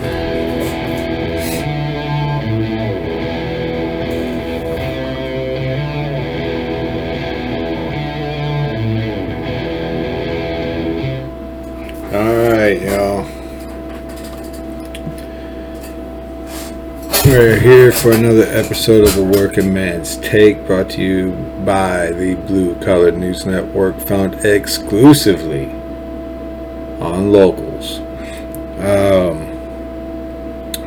Alright, y'all. We're here for another episode of The Working Man's Take, brought to you by the Blue Collar News Network, found exclusively on locals.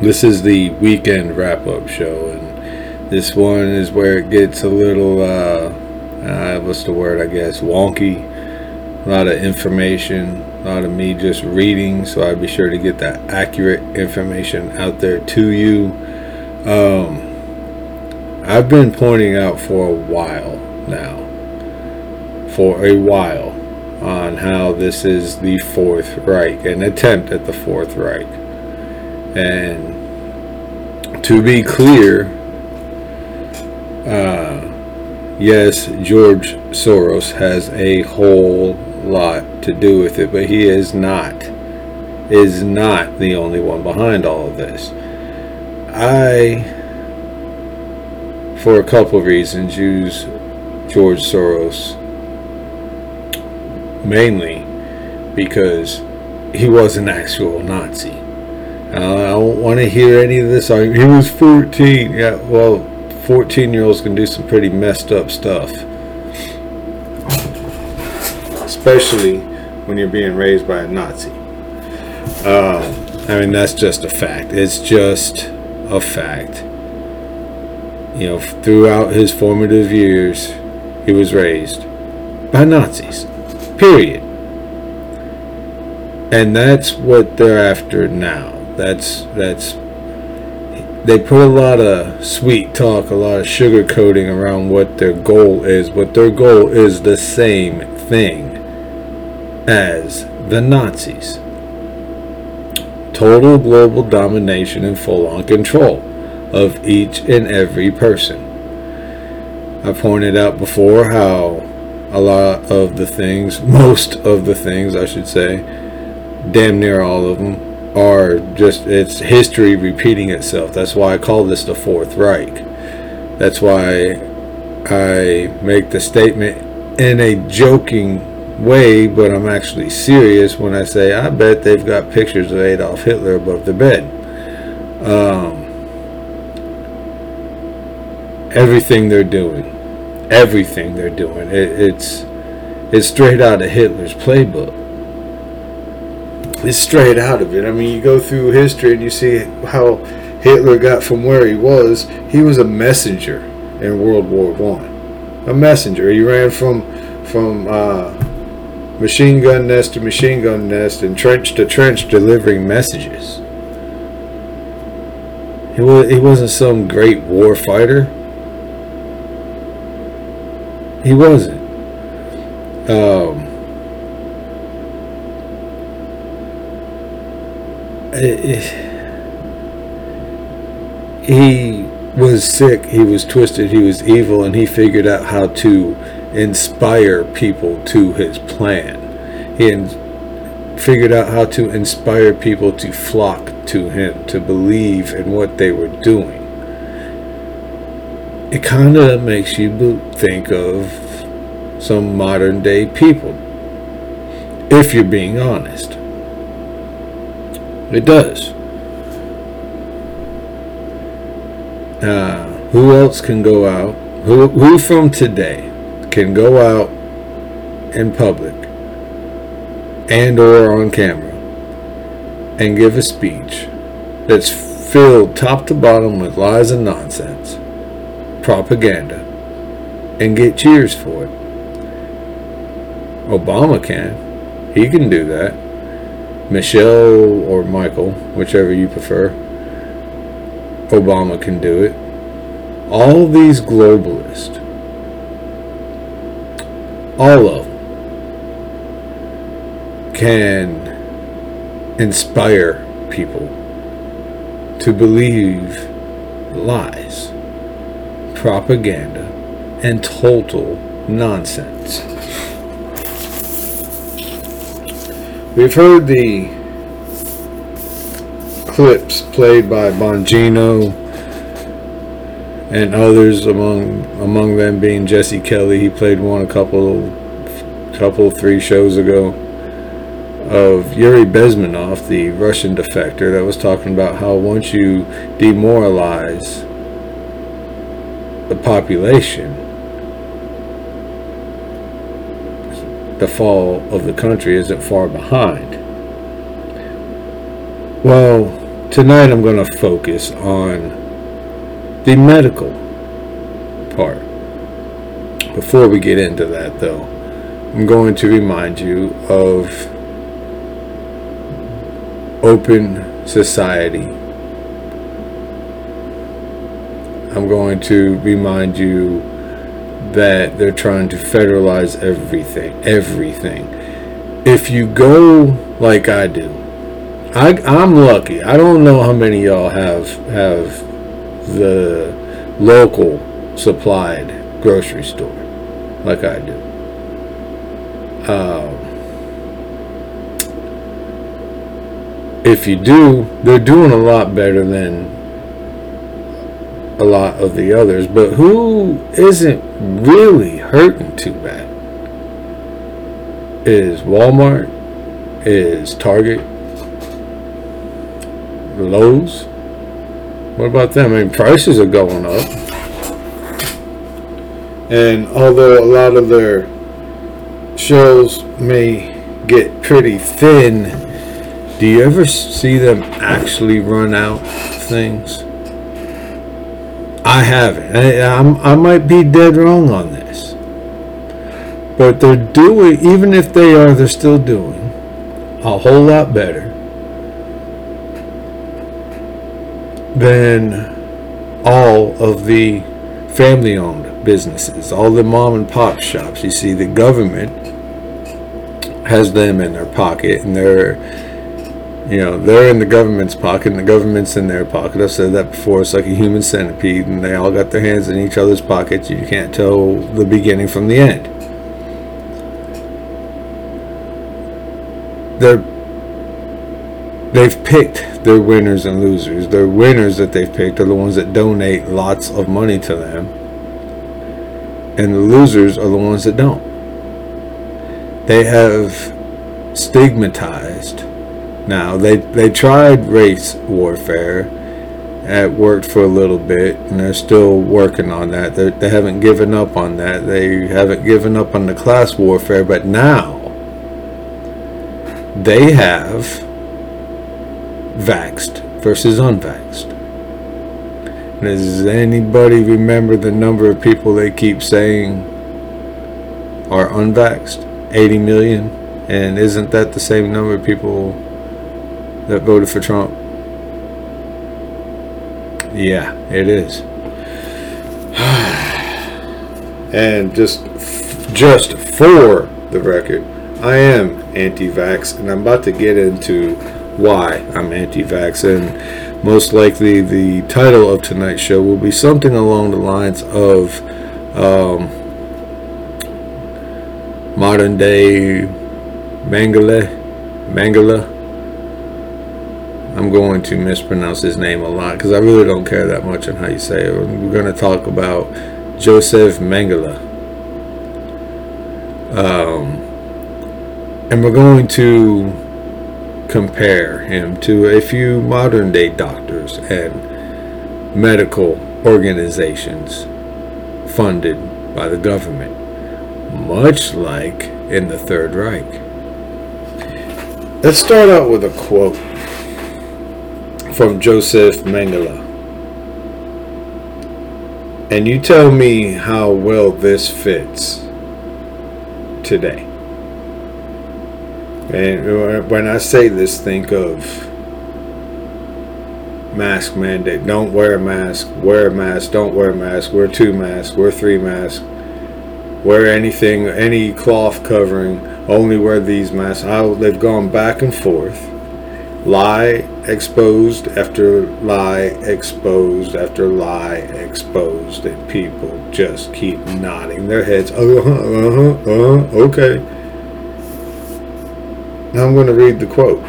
This is the weekend wrap up show, and this one is where it gets a little, uh, uh, what's the word, I guess, wonky. A lot of information, a lot of me just reading, so I'd be sure to get that accurate information out there to you. Um, I've been pointing out for a while now, for a while, on how this is the Fourth Reich, an attempt at the Fourth Reich. And to be clear, uh, yes, George Soros has a whole lot to do with it, but he is not is not the only one behind all of this. I, for a couple of reasons, use George Soros mainly because he was an actual Nazi. Uh, I don't want to hear any of this. He was 14. Yeah, well, 14 year olds can do some pretty messed up stuff especially when you're being raised by a Nazi. Um, I mean, that's just a fact. It's just a fact. You know, throughout his formative years, he was raised by Nazis. Period. And that's what they're after now. That's that's they put a lot of sweet talk, a lot of sugar coating around what their goal is, but their goal is the same thing as the Nazis. Total global domination and full on control of each and every person. I pointed out before how a lot of the things, most of the things, I should say, damn near all of them, are just, it's history repeating itself. That's why I call this the Fourth Reich. That's why I make the statement in a joking way, but I'm actually serious when I say I bet they've got pictures of Adolf Hitler above the bed. Um, everything they're doing, everything they're doing, it, it's it's straight out of Hitler's playbook. It's straight out of it. I mean, you go through history and you see how Hitler got from where he was. He was a messenger in World War One, a messenger. He ran from from uh, machine gun nest to machine gun nest and trench to trench delivering messages. He, was, he wasn't some great war fighter. He wasn't. Um, it, it, he was sick, he was twisted, he was evil, and he figured out how to inspire people to his plan. He figured out how to inspire people to flock to him, to believe in what they were doing. It kind of makes you think of some modern day people, if you're being honest. It does. Uh, who else can go out? Who, who from today can go out in public and or on camera and give a speech that's filled top to bottom with lies and nonsense, propaganda, and get cheers for it. Obama can. He can do that. Michelle or Michael, whichever you prefer. Obama can do it. All these globalists all of them can inspire people to believe lies, propaganda, and total nonsense. We've heard the clips played by Bongino and others among among them being Jesse Kelly. He played one a couple couple three shows ago of Yuri Bezmenov, the Russian defector, that was talking about how once you demoralize the population, the fall of the country isn't far behind. Well, tonight I'm going to focus on the medical part. Before we get into that, though, I'm going to remind you of open society. I'm going to remind you that they're trying to federalize everything. Everything. If you go like I do, I, I'm lucky. I don't know how many y'all have have the local supplied grocery store like I do. Um, if you do, they're doing a lot better than a lot of the others. But who isn't really hurting too bad is Walmart, is Target, Lowe's. What about them? I mean, prices are going up. And although a lot of their shows may get pretty thin do you ever see them actually run out of things? I haven't. I, I might be dead wrong on this. But they're doing, even if they are, they're still doing a whole lot better than all of the family owned businesses, all the mom and pop shops. You see, the government has them in their pocket and they're you know, they're in the government's pocket and the government's in their pocket. I've said that before. It's like a human centipede and they all got their hands in each other's pockets. You can't tell the beginning from the end. They're they've picked their winners and losers. Their winners that they've picked are the ones that donate lots of money to them. And the losers are the ones that don't. They have stigmatized now they they tried race warfare. It worked for a little bit, and they're still working on that. They're, they haven't given up on that. They haven't given up on the class warfare, but now they have vaxed versus unvaxed. Does anybody remember the number of people they keep saying are unvaxxed? 80 million? And isn't that the same number of people that voted for Trump? Yeah, it is. and just just for the record, I am anti-vax and I'm about to get into why I'm anti-vax and most likely the title of tonight's show will be something along the lines of um, modern day Mangala Mangala I'm going to mispronounce his name a lot because I really don't care that much on how you say it. We're going to talk about Joseph Mengele. Um, and we're going to compare him to a few modern day doctors and medical organizations funded by the government, much like in the Third Reich. Let's start out with a quote from Joseph Mengele. And you tell me how well this fits today. And when I say this, think of mask mandate. Don't wear a mask. Wear a mask. Don't wear a mask. Wear two masks. Wear three masks. Wear anything, any cloth covering. Only wear these masks. How they've gone back and forth lie exposed after lie exposed after lie exposed and people just keep nodding their heads uh-huh uh-huh uh-huh okay now i'm going to read the quote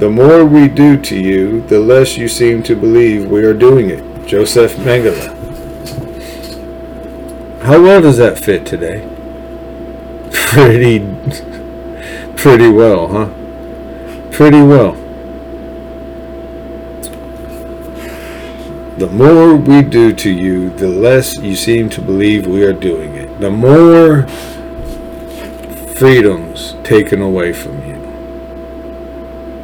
The more we do to you, the less you seem to believe we are doing it. Joseph Mengele. How well does that fit today? Pretty, pretty well, huh? Pretty well. The more we do to you, the less you seem to believe we are doing it. The more freedoms taken away from you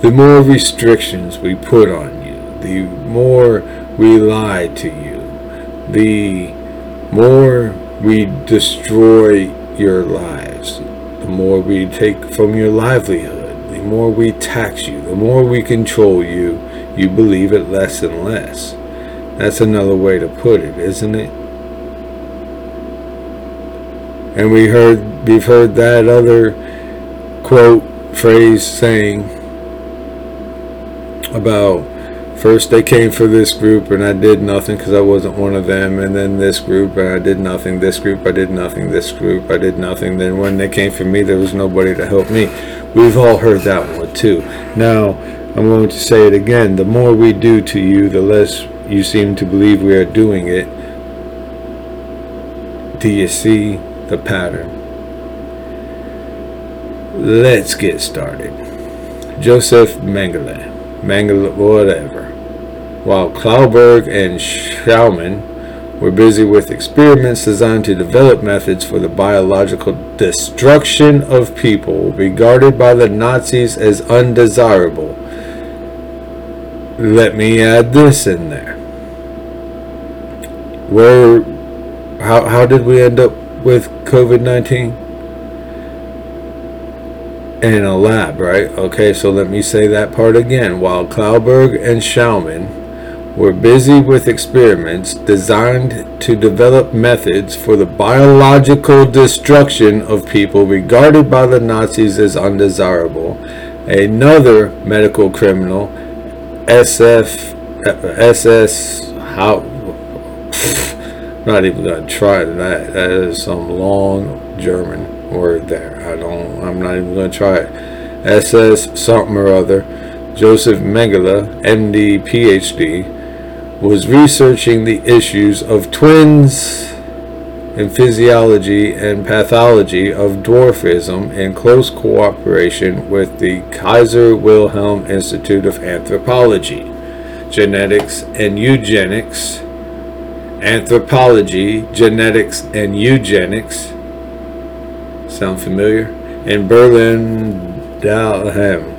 the more restrictions we put on you, the more we lie to you, the more we destroy your lives, the more we take from your livelihood, the more we tax you, the more we control you, you believe it less and less. That's another way to put it, isn't it? And we heard we've heard that other quote phrase saying about first they came for this group and I did nothing because I wasn't one of them. And then this group and I did nothing. This group I did nothing. This group I did nothing. Then when they came for me there was nobody to help me. We've all heard that one too. Now I'm going to say it again. The more we do to you the less you seem to believe we are doing it. Do you see the pattern? Let's get started. Joseph Mengele. Mangala, whatever. While Clauberg and Schaumann were busy with experiments designed to develop methods for the biological destruction of people regarded by the Nazis as undesirable. Let me add this in there. Where, how, how did we end up with COVID 19? in a lab, right? Okay, so let me say that part again. While Clauberg and Schaumann were busy with experiments designed to develop methods for the biological destruction of people regarded by the Nazis as undesirable, another medical criminal, SF, SS, how, not even going to try that. That is some long German word there. I don't, I'm not even going to try it. SS something or other, Joseph Mengele, MD, PhD, was researching the issues of twins in physiology and pathology of dwarfism in close cooperation with the Kaiser Wilhelm Institute of Anthropology, Genetics and Eugenics, Anthropology, Genetics and Eugenics, Sound familiar? In Berlin, Dahlem.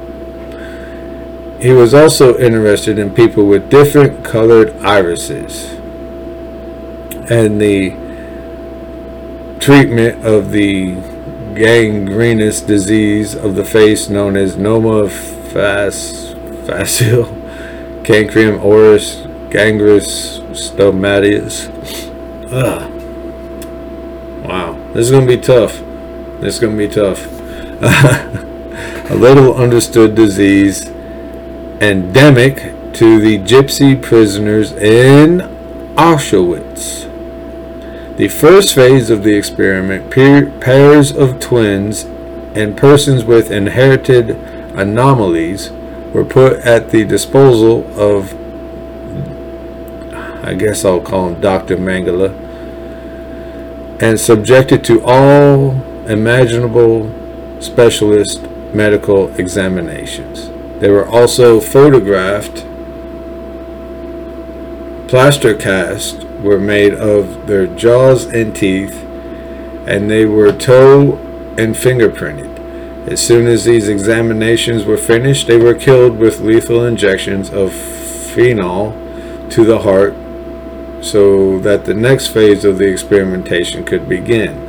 He was also interested in people with different colored irises and the treatment of the gangrenous disease of the face known as noma fas, facile cancrum oris gangrenous stomatitis. Ugh. Wow, this is going to be tough. This is going to be tough. a little understood disease endemic to the gypsy prisoners in Auschwitz. The first phase of the experiment, pairs of twins and persons with inherited anomalies were put at the disposal of, I guess I'll call him Dr. Mangala, and subjected to all imaginable specialist medical examinations. They were also photographed. Plaster casts were made of their jaws and teeth, and they were toe and fingerprinted. As soon as these examinations were finished, they were killed with lethal injections of phenol to the heart so that the next phase of the experimentation could begin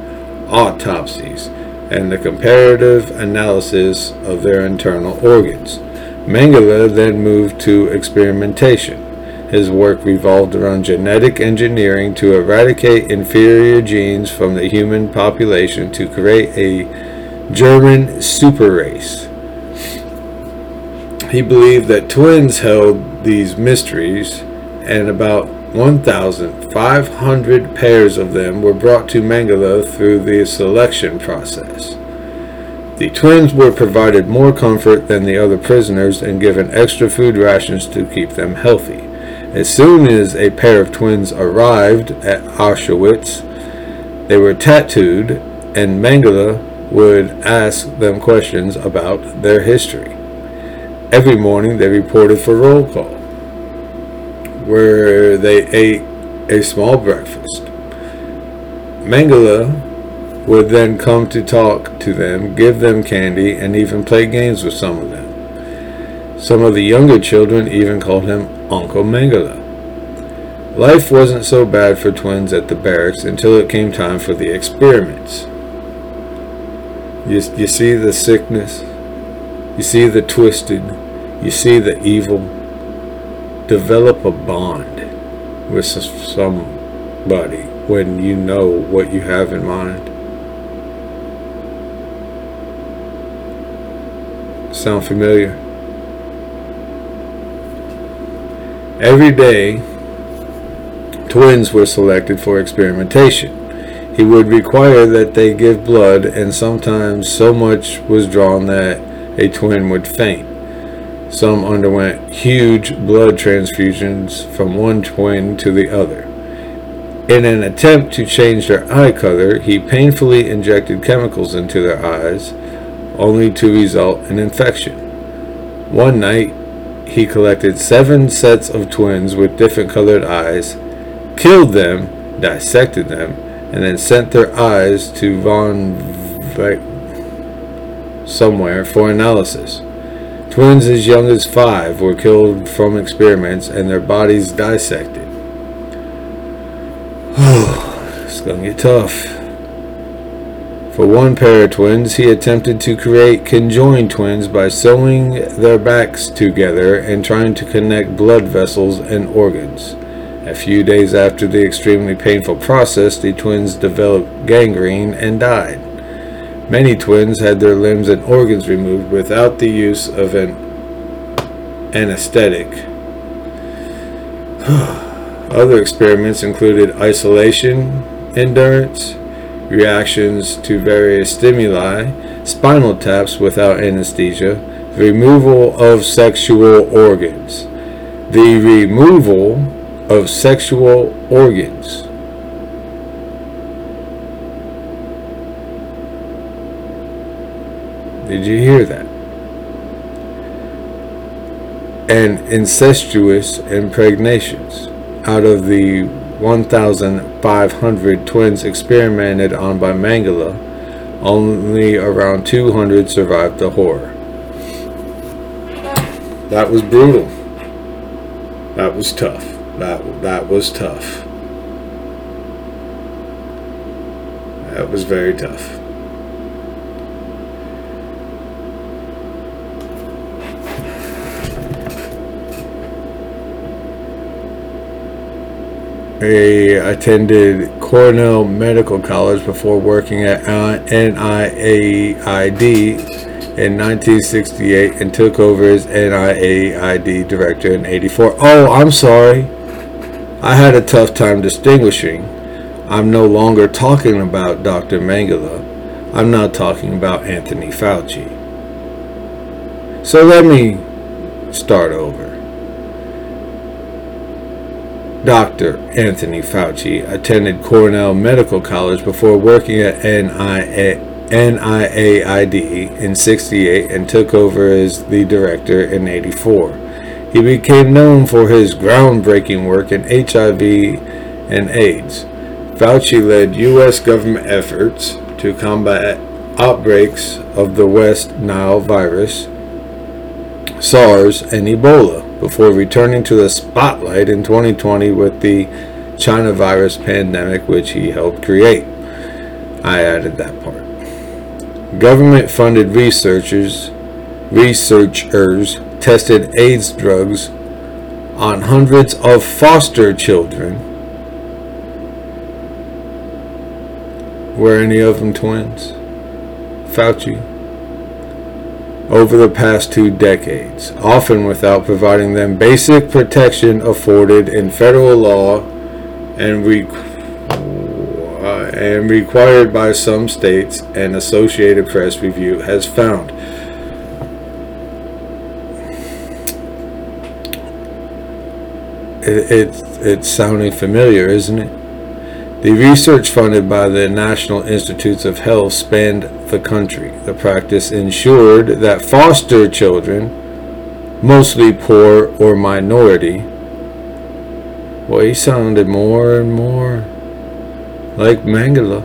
autopsies, and the comparative analysis of their internal organs. Mengele then moved to experimentation. His work revolved around genetic engineering to eradicate inferior genes from the human population to create a German super race. He believed that twins held these mysteries, and about 1,500 pairs of them were brought to Mengele through the selection process. The twins were provided more comfort than the other prisoners and given extra food rations to keep them healthy. As soon as a pair of twins arrived at Auschwitz, they were tattooed, and Mengele would ask them questions about their history. Every morning they reported for roll call, where they ate a small breakfast. Mengele would then come to talk to them, give them candy, and even play games with some of them. Some of the younger children even called him Uncle Mengele. Life wasn't so bad for twins at the barracks until it came time for the experiments. You, you see the sickness, you see the twisted, you see the evil. Develop a bond with somebody when you know what you have in mind. Sound familiar? Every day, twins were selected for experimentation. He would require that they give blood, and sometimes so much was drawn that a twin would faint. Some underwent huge blood transfusions from one twin to the other. In an attempt to change their eye color, he painfully injected chemicals into their eyes, only to result in infection. One night, he collected seven sets of twins with different colored eyes killed them, dissected them, and then sent their eyes to von Veit somewhere for analysis. Twins as young as five were killed from experiments and their bodies dissected. it's gonna get tough. For one pair of twins, he attempted to create conjoined twins by sewing their backs together and trying to connect blood vessels and organs. A few days after the extremely painful process, the twins developed gangrene and died. Many twins had their limbs and organs removed without the use of an anesthetic. Other experiments included isolation, endurance, reactions to various stimuli, spinal taps without anesthesia, the removal of sexual organs. The removal of sexual organs. Did you hear that? And incestuous impregnations. Out of the 1,500 twins experimented on by Mangala, only around 200 survived the horror. That was brutal. That was tough that that was tough. That was very tough. I attended Cornell Medical College before working at uh, NIAID in 1968 and took over as NIAID director in 84. Oh, I'm sorry. I had a tough time distinguishing. I'm no longer talking about Dr. Mengele. I'm now talking about Anthony Fauci. So let me start over. Dr. Anthony Fauci attended Cornell Medical College before working at NIA, NIAID in 68 and took over as the director in 84. He became known for his groundbreaking work in HIV and AIDS. Fauci led U.S. government efforts to combat outbreaks of the West Nile virus, SARS, and Ebola before returning to the spotlight in 2020 with the China virus pandemic, which he helped create. I added that part. Government funded researchers researchers tested AIDS drugs on hundreds of foster children. Were any of them twins? Fauci. Over the past two decades, often without providing them basic protection afforded in federal law and, re- uh, and required by some states, and Associated Press Review has found. It, it, it's sounding familiar, isn't it? The research funded by the National Institutes of Health spanned the country. The practice ensured that foster children, mostly poor or minority, well, he sounded more and more like Mangala,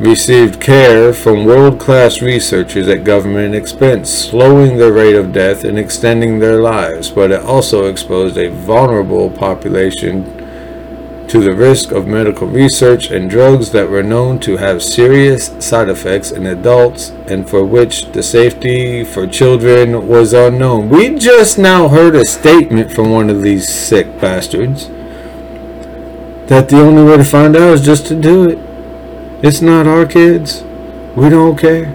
received care from world-class researchers at government expense, slowing the rate of death and extending their lives, but it also exposed a vulnerable population to the risk of medical research and drugs that were known to have serious side effects in adults and for which the safety for children was unknown. We just now heard a statement from one of these sick bastards that the only way to find out is just to do it. It's not our kids. We don't care.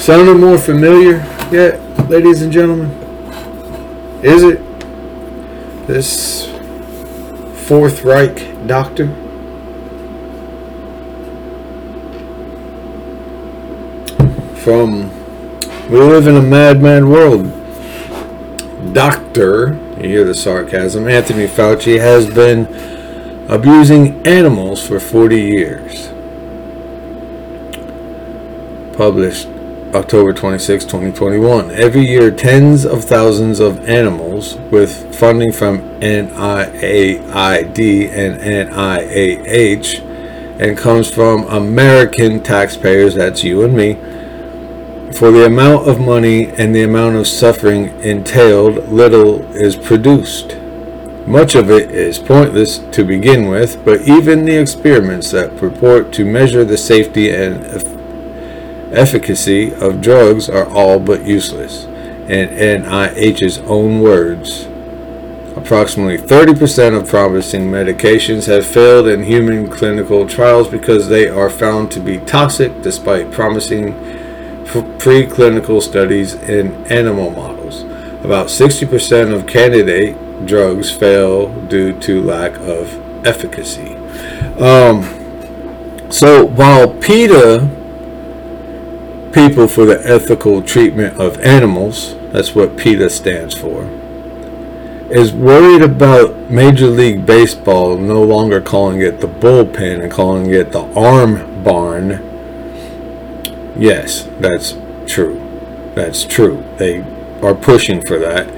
Sounding more familiar yet, ladies and gentlemen? Is it? This Fourth Reich doctor. From We Live in a Madman World. Doctor, you hear the sarcasm, Anthony Fauci has been abusing animals for 40 years. Published October 26, 2021. Every year, tens of thousands of animals with funding from NIAID and NIAH and comes from American taxpayers, that's you and me, for the amount of money and the amount of suffering entailed, little is produced. Much of it is pointless to begin with, but even the experiments that purport to measure the safety and efficacy of drugs are all but useless. In NIH's own words, approximately 30% of promising medications have failed in human clinical trials because they are found to be toxic despite promising preclinical studies in animal models. About 60% of candidate drugs fail due to lack of efficacy. Um, so while PETA People for the Ethical Treatment of Animals, that's what PETA stands for, is worried about Major League Baseball no longer calling it the bullpen and calling it the arm barn. Yes, that's true. That's true. They are pushing for that.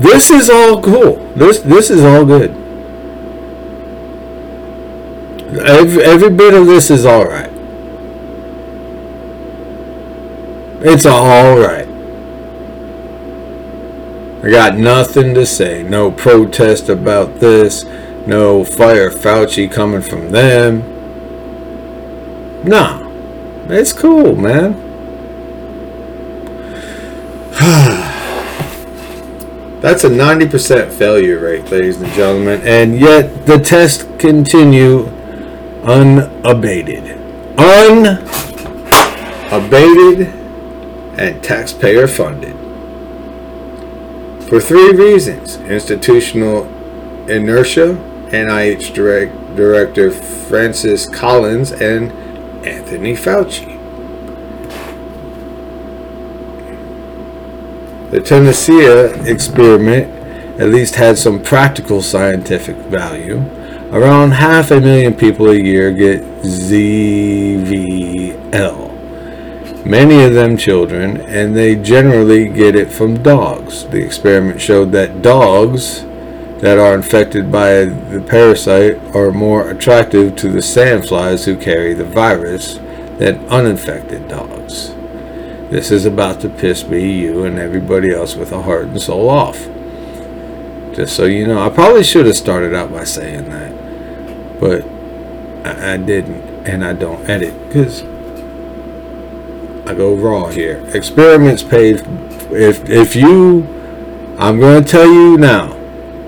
This is all cool. This this is all good. Every, every bit of this is all right. It's all right. I got nothing to say. No protest about this. No fire Fauci coming from them. Nah. It's cool, man. That's a 90% failure rate, ladies and gentlemen. And yet the tests continue unabated. Unabated and taxpayer funded. For three reasons institutional inertia, NIH direct, Director Francis Collins, and Anthony Fauci. The Tennessee experiment at least had some practical scientific value. Around half a million people a year get ZVL many of them children, and they generally get it from dogs. The experiment showed that dogs that are infected by the parasite are more attractive to the sandflies who carry the virus than uninfected dogs. This is about to piss me, you, and everybody else with a heart and soul off. Just so you know, I probably should have started out by saying that, but I, I didn't, and I don't edit because I go raw here. Experiments paid. If if you, I'm going to tell you now.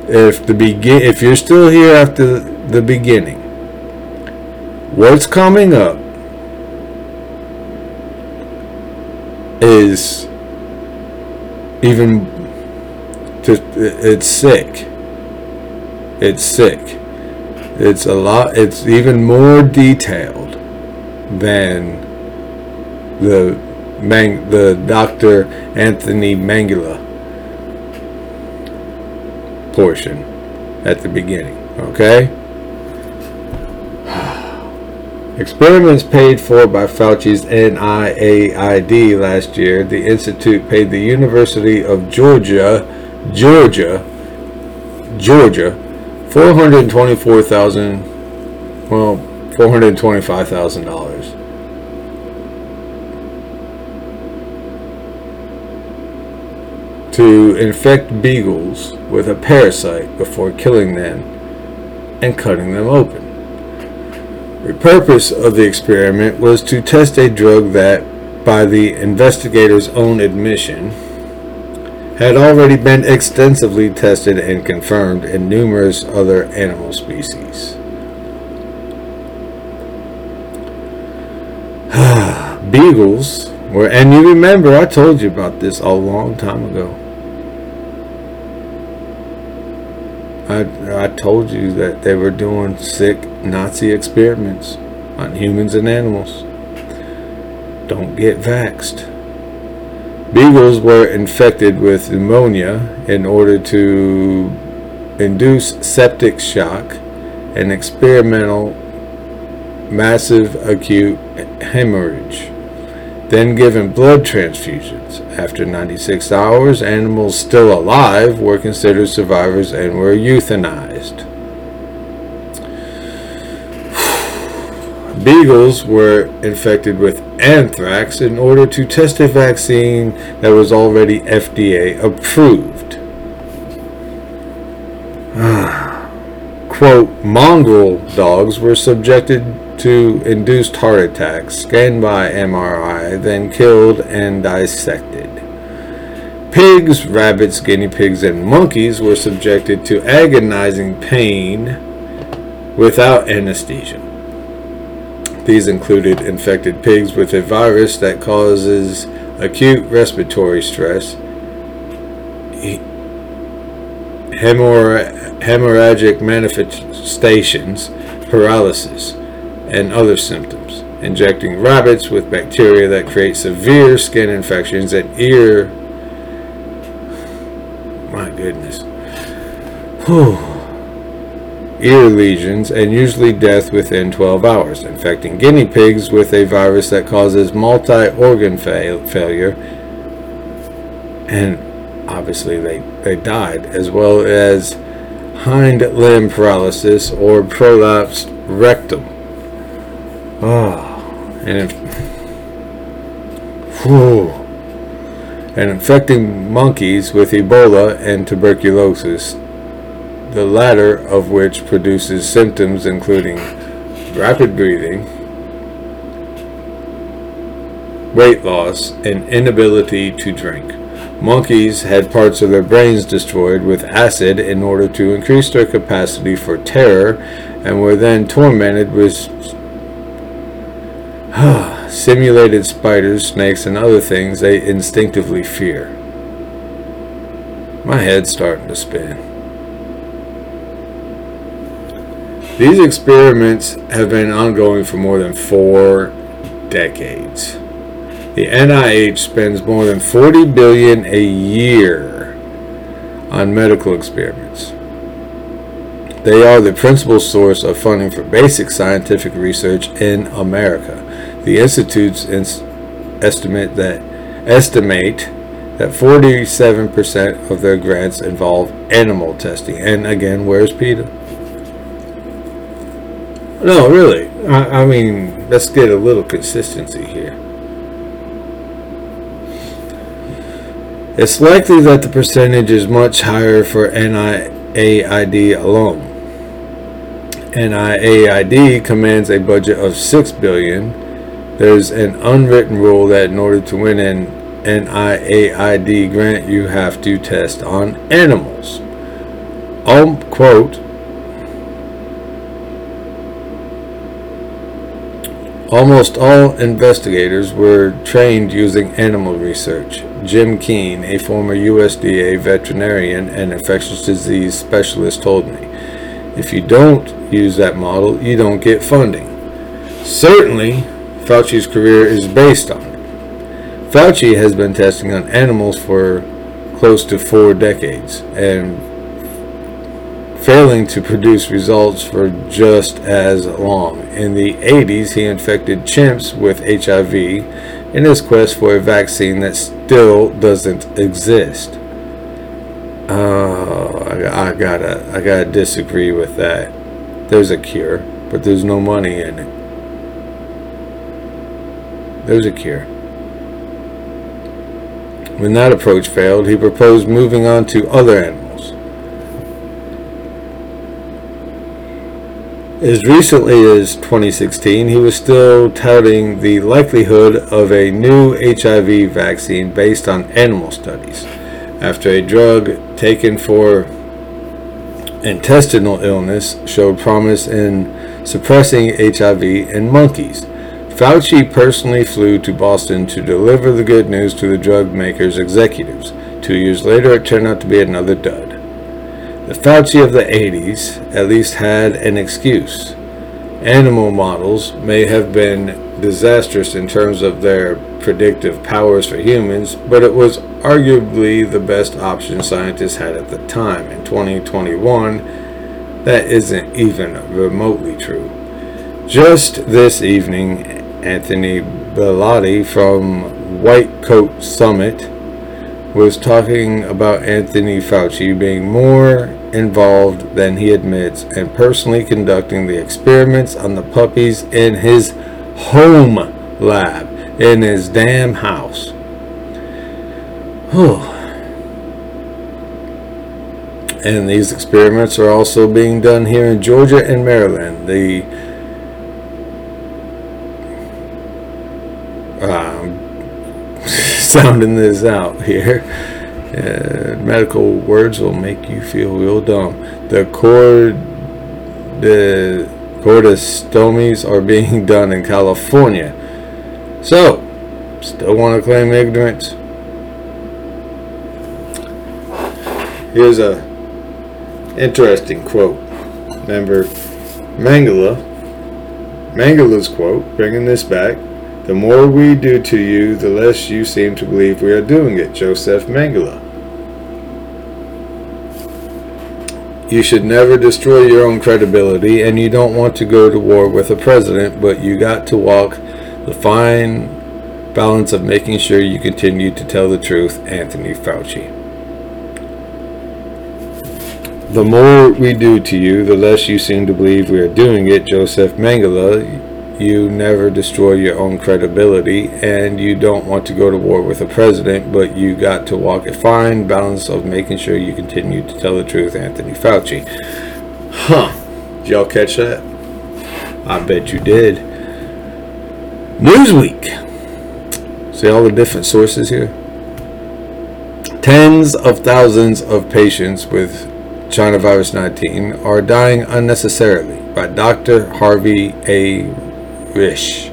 If the begin, if you're still here after the beginning, what's coming up is even just it's sick. It's sick. It's a lot. It's even more detailed than the Mang, the Dr. Anthony Mangula portion at the beginning. Okay? Experiments paid for by Fauci's NIAID last year, the institute paid the University of Georgia, Georgia, Georgia, 424,000, well, $425,000 to infect beagles with a parasite before killing them and cutting them open. The purpose of the experiment was to test a drug that, by the investigators' own admission, had already been extensively tested and confirmed in numerous other animal species. Beagles were, and you remember I told you about this a long time ago. I, I told you that they were doing sick Nazi experiments on humans and animals. Don't get vaxed. Beagles were infected with pneumonia in order to induce septic shock and experimental massive acute hemorrhage then given blood transfusions. After 96 hours, animals still alive were considered survivors and were euthanized. Beagles were infected with anthrax in order to test a vaccine that was already FDA approved. Quote, mongrel dogs were subjected to induced heart attacks, scanned by MRI, then killed and dissected. Pigs, rabbits, guinea pigs, and monkeys were subjected to agonizing pain without anesthesia. These included infected pigs with a virus that causes acute respiratory stress, hemorrhagic manifestations, paralysis, and other symptoms, injecting rabbits with bacteria that create severe skin infections and ear. My goodness. Whew. Ear lesions and usually death within 12 hours, infecting guinea pigs with a virus that causes multi organ fa- failure. And obviously, they, they died, as well as hind limb paralysis or prolapsed rectum. Oh, and whew, and infecting monkeys with Ebola and tuberculosis, the latter of which produces symptoms including rapid breathing, weight loss, and inability to drink. Monkeys had parts of their brains destroyed with acid in order to increase their capacity for terror and were then tormented with Simulated spiders, snakes, and other things they instinctively fear. My head's starting to spin. These experiments have been ongoing for more than four decades. The NIH spends more than 40 billion a year on medical experiments. They are the principal source of funding for basic scientific research in America. The institutes estimate that estimate that 47% of their grants involve animal testing. And again, where's PETA? No, really. I, I mean, let's get a little consistency here. It's likely that the percentage is much higher for NIAID alone. NIAID commands a budget of six billion. There's an unwritten rule that in order to win an NIAID grant, you have to test on animals. Um, quote, Almost all investigators were trained using animal research. Jim Keen, a former USDA veterinarian and infectious disease specialist, told me. If you don't use that model, you don't get funding. Certainly, Fauci's career is based on it. Fauci has been testing on animals for close to four decades and failing to produce results for just as long. In the 80s, he infected chimps with HIV in his quest for a vaccine that still doesn't exist. Oh, I, I gotta, I gotta disagree with that. There's a cure, but there's no money in it. There's a cure. When that approach failed, he proposed moving on to other animals. As recently as 2016, he was still touting the likelihood of a new HIV vaccine based on animal studies after a drug taken for intestinal illness showed promise in suppressing HIV in monkeys. Fauci personally flew to Boston to deliver the good news to the drug maker's executives. Two years later, it turned out to be another dud. The Fauci of the 80s at least had an excuse. Animal models may have been disastrous in terms of their predictive powers for humans, but it was arguably the best option scientists had at the time. In 2021, that isn't even remotely true. Just this evening, Anthony Bellotti from White Coat Summit was talking about Anthony Fauci being more involved than he admits and personally conducting the experiments on the puppies in his home lab in his damn house. Whew. And these experiments are also being done here in Georgia and Maryland. The um, sounding this out here. Uh, medical words will make you feel real dumb. The cord, the corticostomies are being done in California. So, still want to claim ignorance? Here's a interesting quote. Remember, Mengele, Mengele's quote, bringing this back, the more we do to you, the less you seem to believe we are doing it. Joseph Mengele. You should never destroy your own credibility, and you don't want to go to war with a president, but you got to walk the fine balance of making sure you continue to tell the truth. Anthony Fauci. The more we do to you, the less you seem to believe we are doing it. Joseph Mengele, you never destroy your own credibility, and you don't want to go to war with a president, but you got to walk a fine balance of making sure you continue to tell the truth, Anthony Fauci. Huh. Did y'all catch that? I bet you did. Newsweek. See all the different sources here? Tens of thousands of patients with China virus 19 are dying unnecessarily by Dr. Harvey A. Risch.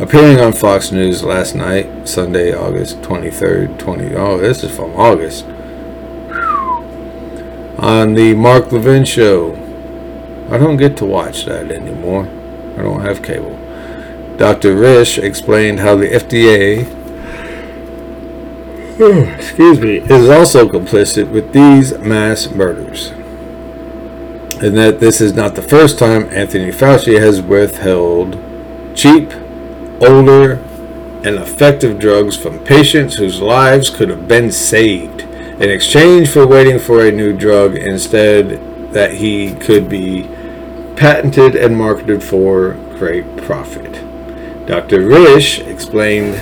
Appearing on Fox News last night, Sunday, August 23rd, 20. Oh, this is from August. On the Mark Levin show. I don't get to watch that anymore. I don't have cable. Dr. Risch explained how the FDA excuse me, is also complicit with these mass murders. And that this is not the first time Anthony Fauci has withheld cheap, older, and effective drugs from patients whose lives could have been saved in exchange for waiting for a new drug instead that he could be patented and marketed for great profit. Dr. Risch explained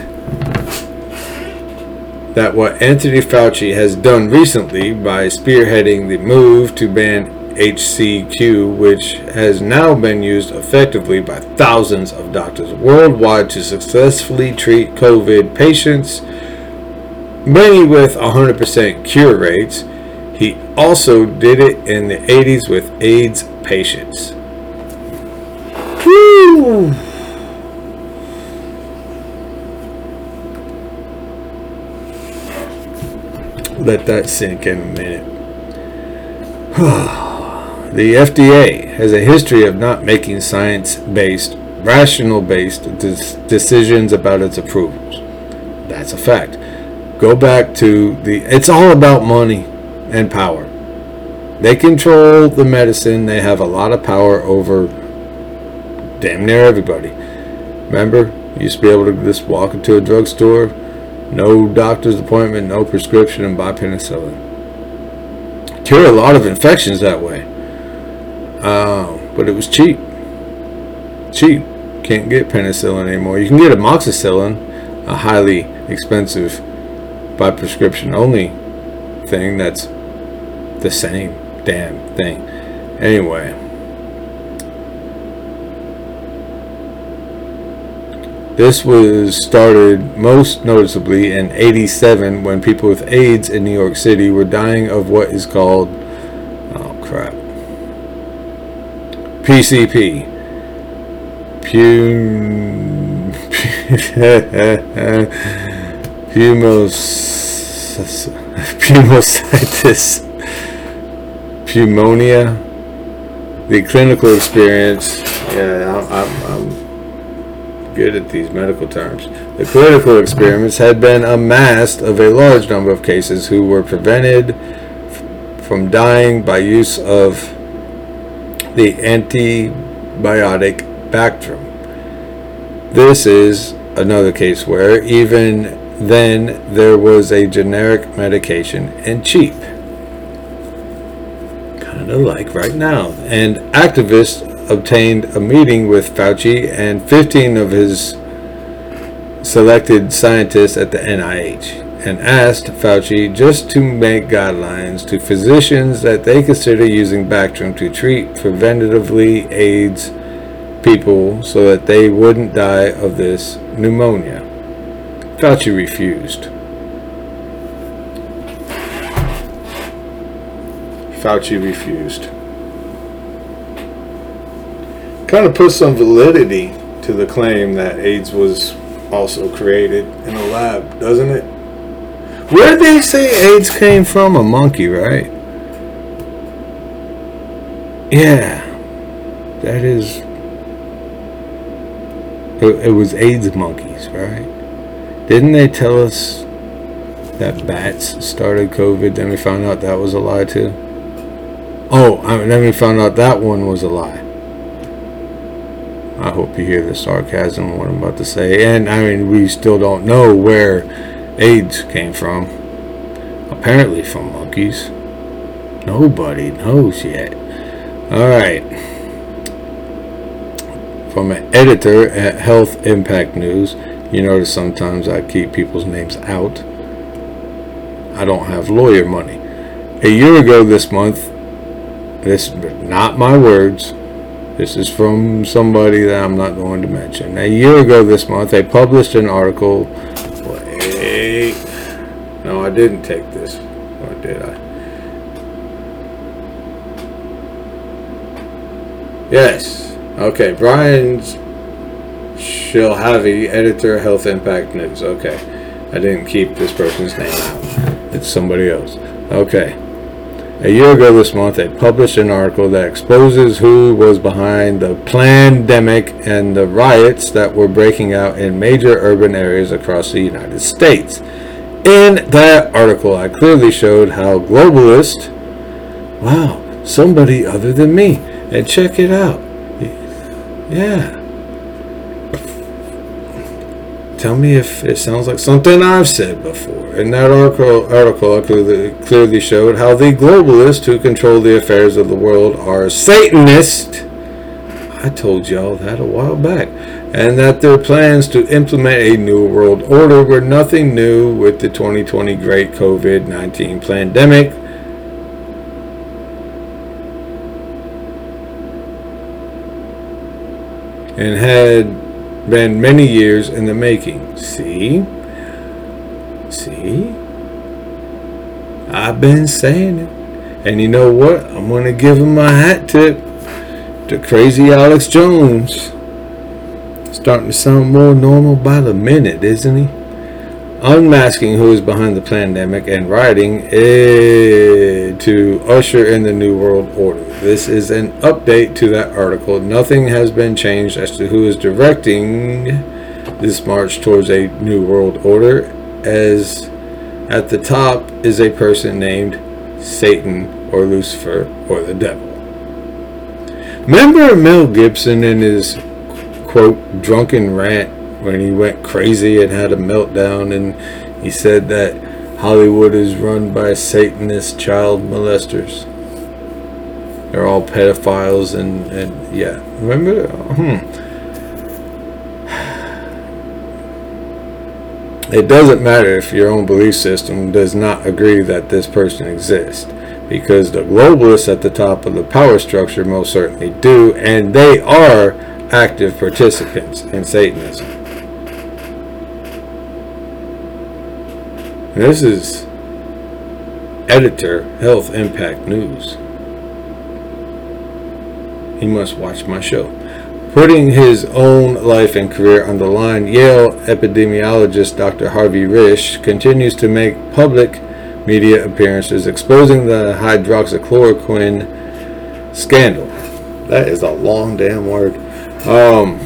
that what Anthony Fauci has done recently by spearheading the move to ban HCQ, which has now been used effectively by thousands of doctors worldwide to successfully treat COVID patients, many with 100% cure rates. He also did it in the 80s with AIDS patients. Woo! Let that sink in a minute. the FDA has a history of not making science based, rational based decisions about its approvals. That's a fact. Go back to the. It's all about money and power. They control the medicine, they have a lot of power over damn near everybody. Remember, you used to be able to just walk into a drugstore, no doctor's appointment, no prescription, and buy penicillin. Cure a lot of infections that way. Uh, but it was cheap. Cheap. Can't get penicillin anymore. You can get amoxicillin, a highly expensive by prescription only thing that's the same damn thing. Anyway. This was started most noticeably in 87 when people with AIDS in New York City were dying of what is called, oh crap, PCP. Pum, pumos, pneumocystis, pneumonia. The clinical experience, yeah, I'm, I'm good at these medical terms. The clinical experiments had been amassed of a large number of cases who were prevented from dying by use of the antibiotic Bactrim. This is another case where even then there was a generic medication and cheap. Kind of like right now. And activists obtained a meeting with Fauci and 15 of his selected scientists at the NIH and asked Fauci just to make guidelines to physicians that they consider using Bactrim to treat preventatively AIDS people so that they wouldn't die of this pneumonia. Fauci refused. Fauci refused kind of puts some validity to the claim that AIDS was also created in a lab, doesn't it? Where did they say AIDS came from? A monkey, right? Yeah, that is. It, it was AIDS monkeys, right? Didn't they tell us that bats started COVID? Then we found out that was a lie too. Oh, I mean, then we found out that one was a lie. I hope you hear the sarcasm what I'm about to say. And I mean, we still don't know where AIDS came from. Apparently from monkeys. Nobody knows yet. Alright. From an editor at Health Impact News. You notice sometimes I keep people's names out. I don't have lawyer money. A year ago this month, this not my words, this is from somebody that I'm not going to mention. A year ago this month, they published an article. I didn't take this. Or did I? Yes. Okay. Brian Shilhavi, editor, Health Impact News. Okay. I didn't keep this person's name out. It's somebody else. Okay. A year ago this month, I published an article that exposes who was behind the pandemic and the riots that were breaking out in major urban areas across the United States. In that article, I clearly showed how globalist, wow, somebody other than me, and check it out. Yeah. Tell me if it sounds like something I've said before. In that article, article I clearly, clearly showed how the globalists who control the affairs of the world are Satanists. I told y'all that a while back. And that their plans to implement a new world order were nothing new with the 2020 great COVID 19 pandemic. And had been many years in the making. See? See? I've been saying it. And you know what? I'm going to give him my hat tip to Crazy Alex Jones. Starting to sound more normal by the minute, isn't he? unmasking who is behind the pandemic and rioting eh, to usher in the New World Order. This is an update to that article. Nothing has been changed as to who is directing this march towards a New World Order, as at the top is a person named Satan or Lucifer or the devil. Remember Mel Gibson in his quote drunken rant when he went crazy and had a meltdown and he said that Hollywood is run by Satanist child molesters. They're all pedophiles and, and yeah. Remember? Hmm. It doesn't matter if your own belief system does not agree that this person exists because the globalists at the top of the power structure most certainly do, and they are active participants in Satanism. This is editor Health Impact News. He must watch my show. Putting his own life and career on the line, Yale epidemiologist Dr. Harvey Risch continues to make public media appearances exposing the hydroxychloroquine scandal. That is a long damn word. Um,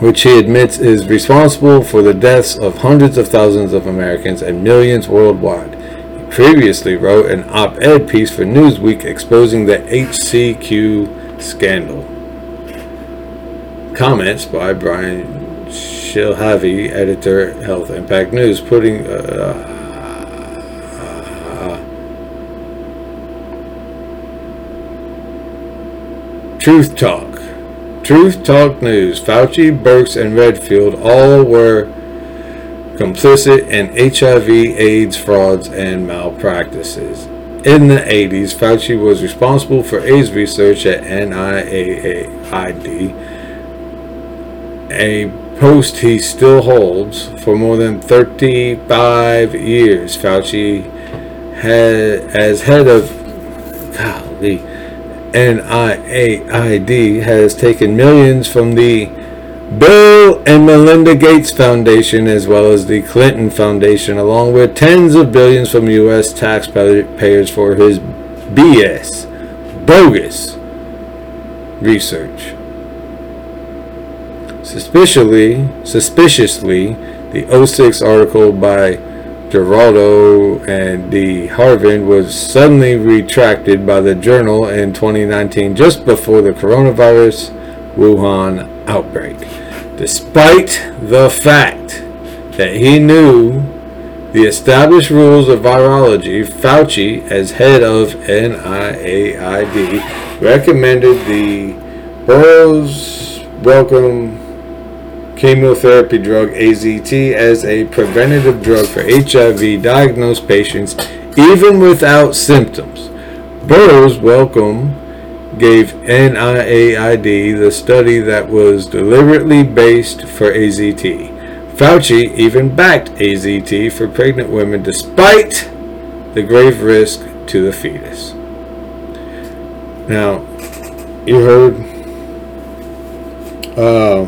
which he admits is responsible for the deaths of hundreds of thousands of Americans and millions worldwide. He previously wrote an op ed piece for Newsweek exposing the HCQ scandal. Comments by Brian Shilhavi, editor, Health Impact News, putting. Uh, Truth Talk. Truth Talk News. Fauci, Birx, and Redfield all were complicit in HIV, AIDS frauds, and malpractices. In the 80s, Fauci was responsible for AIDS research at NIAID, a post he still holds for more than 35 years. Fauci had, as head of golly, NIAID has taken millions from the Bill and Melinda Gates Foundation as well as the Clinton Foundation, along with tens of billions from U.S. taxpayers for his BS, bogus research. Suspiciously, suspiciously, the 06 article by Geraldo and de Havilland was suddenly retracted by the journal in 2019 just before the coronavirus Wuhan outbreak. Despite the fact that he knew the established rules of virology, Fauci, as head of NIAID, recommended the Burroughs Wellcome chemotherapy drug AZT as a preventative drug for HIV diagnosed patients even without symptoms. Burroughs Wellcome gave NIAID the study that was deliberately based for AZT. Fauci even backed AZT for pregnant women despite the grave risk to the fetus. Now, you heard uh,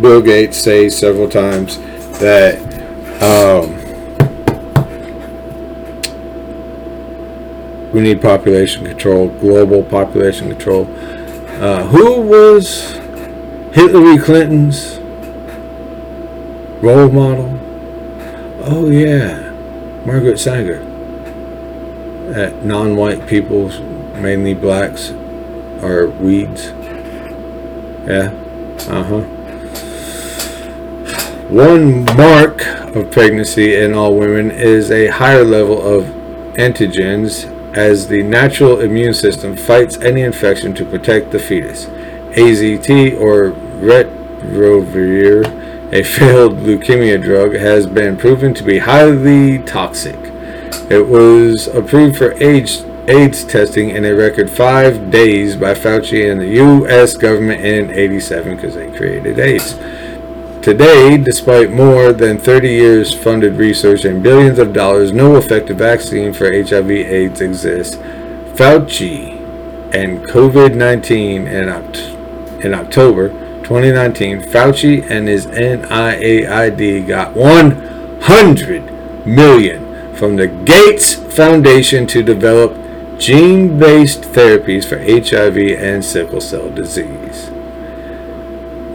Bill Gates say several times that um, we need population control, global population control. Uh, who was Hillary Clinton's role model? Oh yeah, Margaret Sanger. That non-white people, mainly blacks, are weeds. Yeah. Uh huh. One mark of pregnancy in all women is a higher level of antigens as the natural immune system fights any infection to protect the fetus. AZT or Retrovir, a failed leukemia drug, has been proven to be highly toxic. It was approved for AIDS testing in a record five days by Fauci and the U.S. government in 87 because they created AIDS. Today, despite more than 30 years funded research and billions of dollars, no effective vaccine for HIV AIDS exists. Fauci and COVID 19 in, oct- in October 2019, Fauci and his NIAID got 100 million from the Gates Foundation to develop gene-based therapies for HIV and sickle cell disease.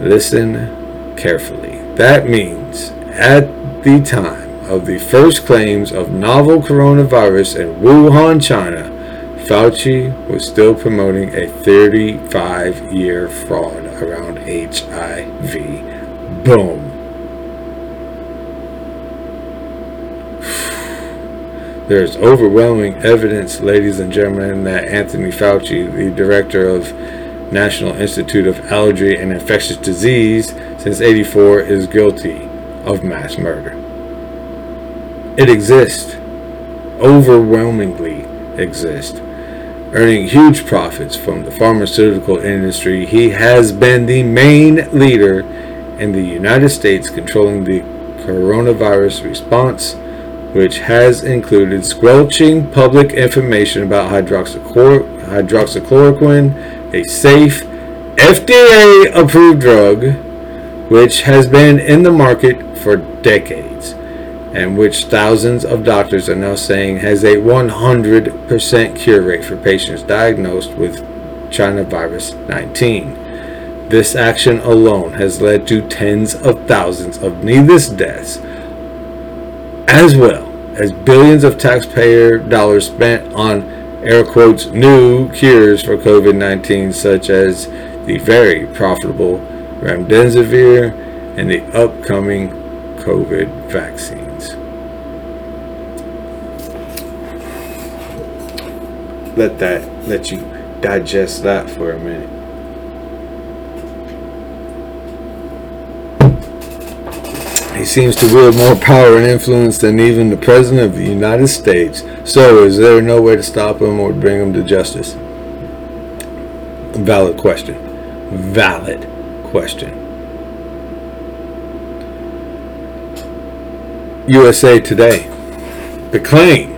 Listen carefully. That means at the time of the first claims of novel coronavirus in Wuhan, China, Fauci was still promoting a 35 year fraud around HIV. Boom. There's overwhelming evidence, ladies and gentlemen, that Anthony Fauci, the director of National Institute of Allergy and Infectious Disease since 84, is guilty of mass murder. It exists, overwhelmingly exists. Earning huge profits from the pharmaceutical industry, he has been the main leader in the United States controlling the coronavirus response, which has included squelching public information about hydroxychlor- hydroxychloroquine, a safe, FDA approved drug, which has been in the market for decades and which thousands of doctors are now saying has a 100% cure rate for patients diagnosed with China virus 19. This action alone has led to tens of thousands of needless deaths, as well as billions of taxpayer dollars spent on air quotes new cures for COVID 19, such as the very profitable remdesivir and the upcoming COVID vaccines. let that let you digest that for a minute. He seems to wield more power and influence than even the President of the United States. So, is there no way to stop him or bring him to justice? Valid question. Valid question. USA Today. The claim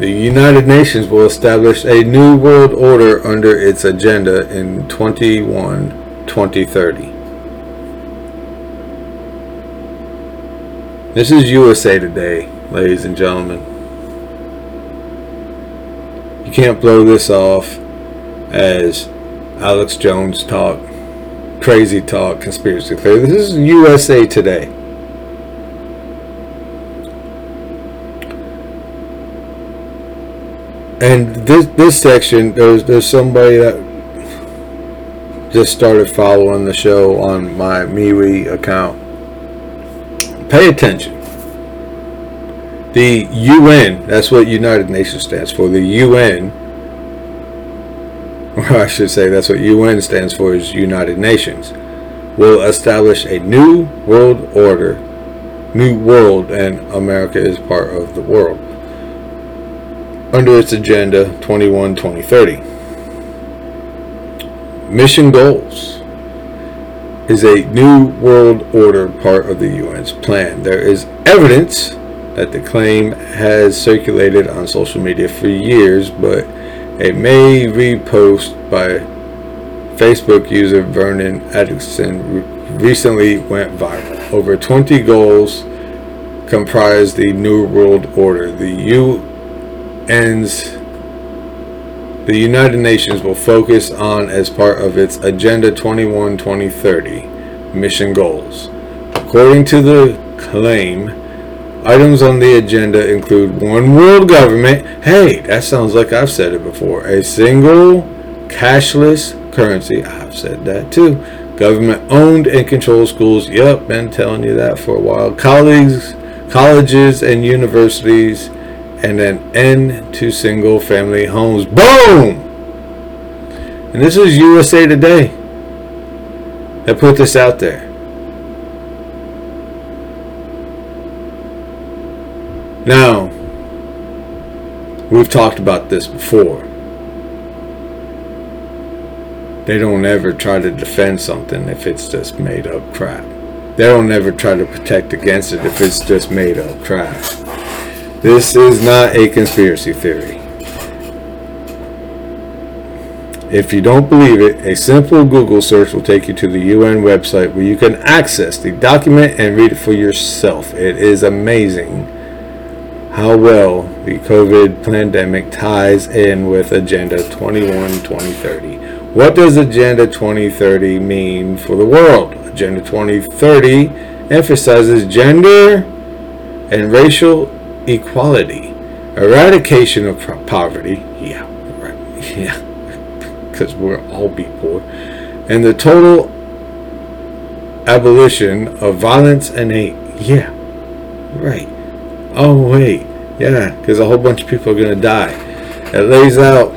the United Nations will establish a new world order under its agenda in 21 2030. This is USA Today, ladies and gentlemen. You can't blow this off as Alex Jones talk, crazy talk, conspiracy theory. This is USA Today. and this this section there's there's somebody that just started following the show on my MeWe account. Pay attention. The UN, that's what United Nations stands for. The UN, or I should say that's what UN stands for is United Nations, will establish a new world order, new world, and America is part of the world under its agenda 21 2030. Mission goals is a new world order part of the UN's plan. There is evidence that the claim has circulated on social media for years, but a May repost by Facebook user Vernon Atkinson recently went viral. Over 20 goals comprise the New World Order. The U ends the United Nations will focus on as part of its Agenda 21 2030 mission goals. According to the claim, items on the agenda include one world government. Hey, that sounds like I've said it before. A single cashless currency. I've said that too. Government owned and controlled schools. Yep, been telling you that for a while. Colleagues, colleges and universities and an end to single family homes. Boom! And this is USA Today that put this out there. Now, we've talked about this before. They don't ever try to defend something if it's just made up crap. They don't ever try to protect against it if it's just made up crap. This is not a conspiracy theory. If you don't believe it, a simple Google search will take you to the UN website where you can access the document and read it for yourself. It is amazing how well the COVID pandemic ties in with Agenda 21 2030. What does Agenda 2030 mean for the world? Agenda 2030 emphasizes gender and racial equality, eradication of poverty. Yeah, right. Yeah because we'll all be poor, and the total abolition of violence and hate. Yeah, right. Oh, wait. Yeah, because a whole bunch of people are going to die. It lays out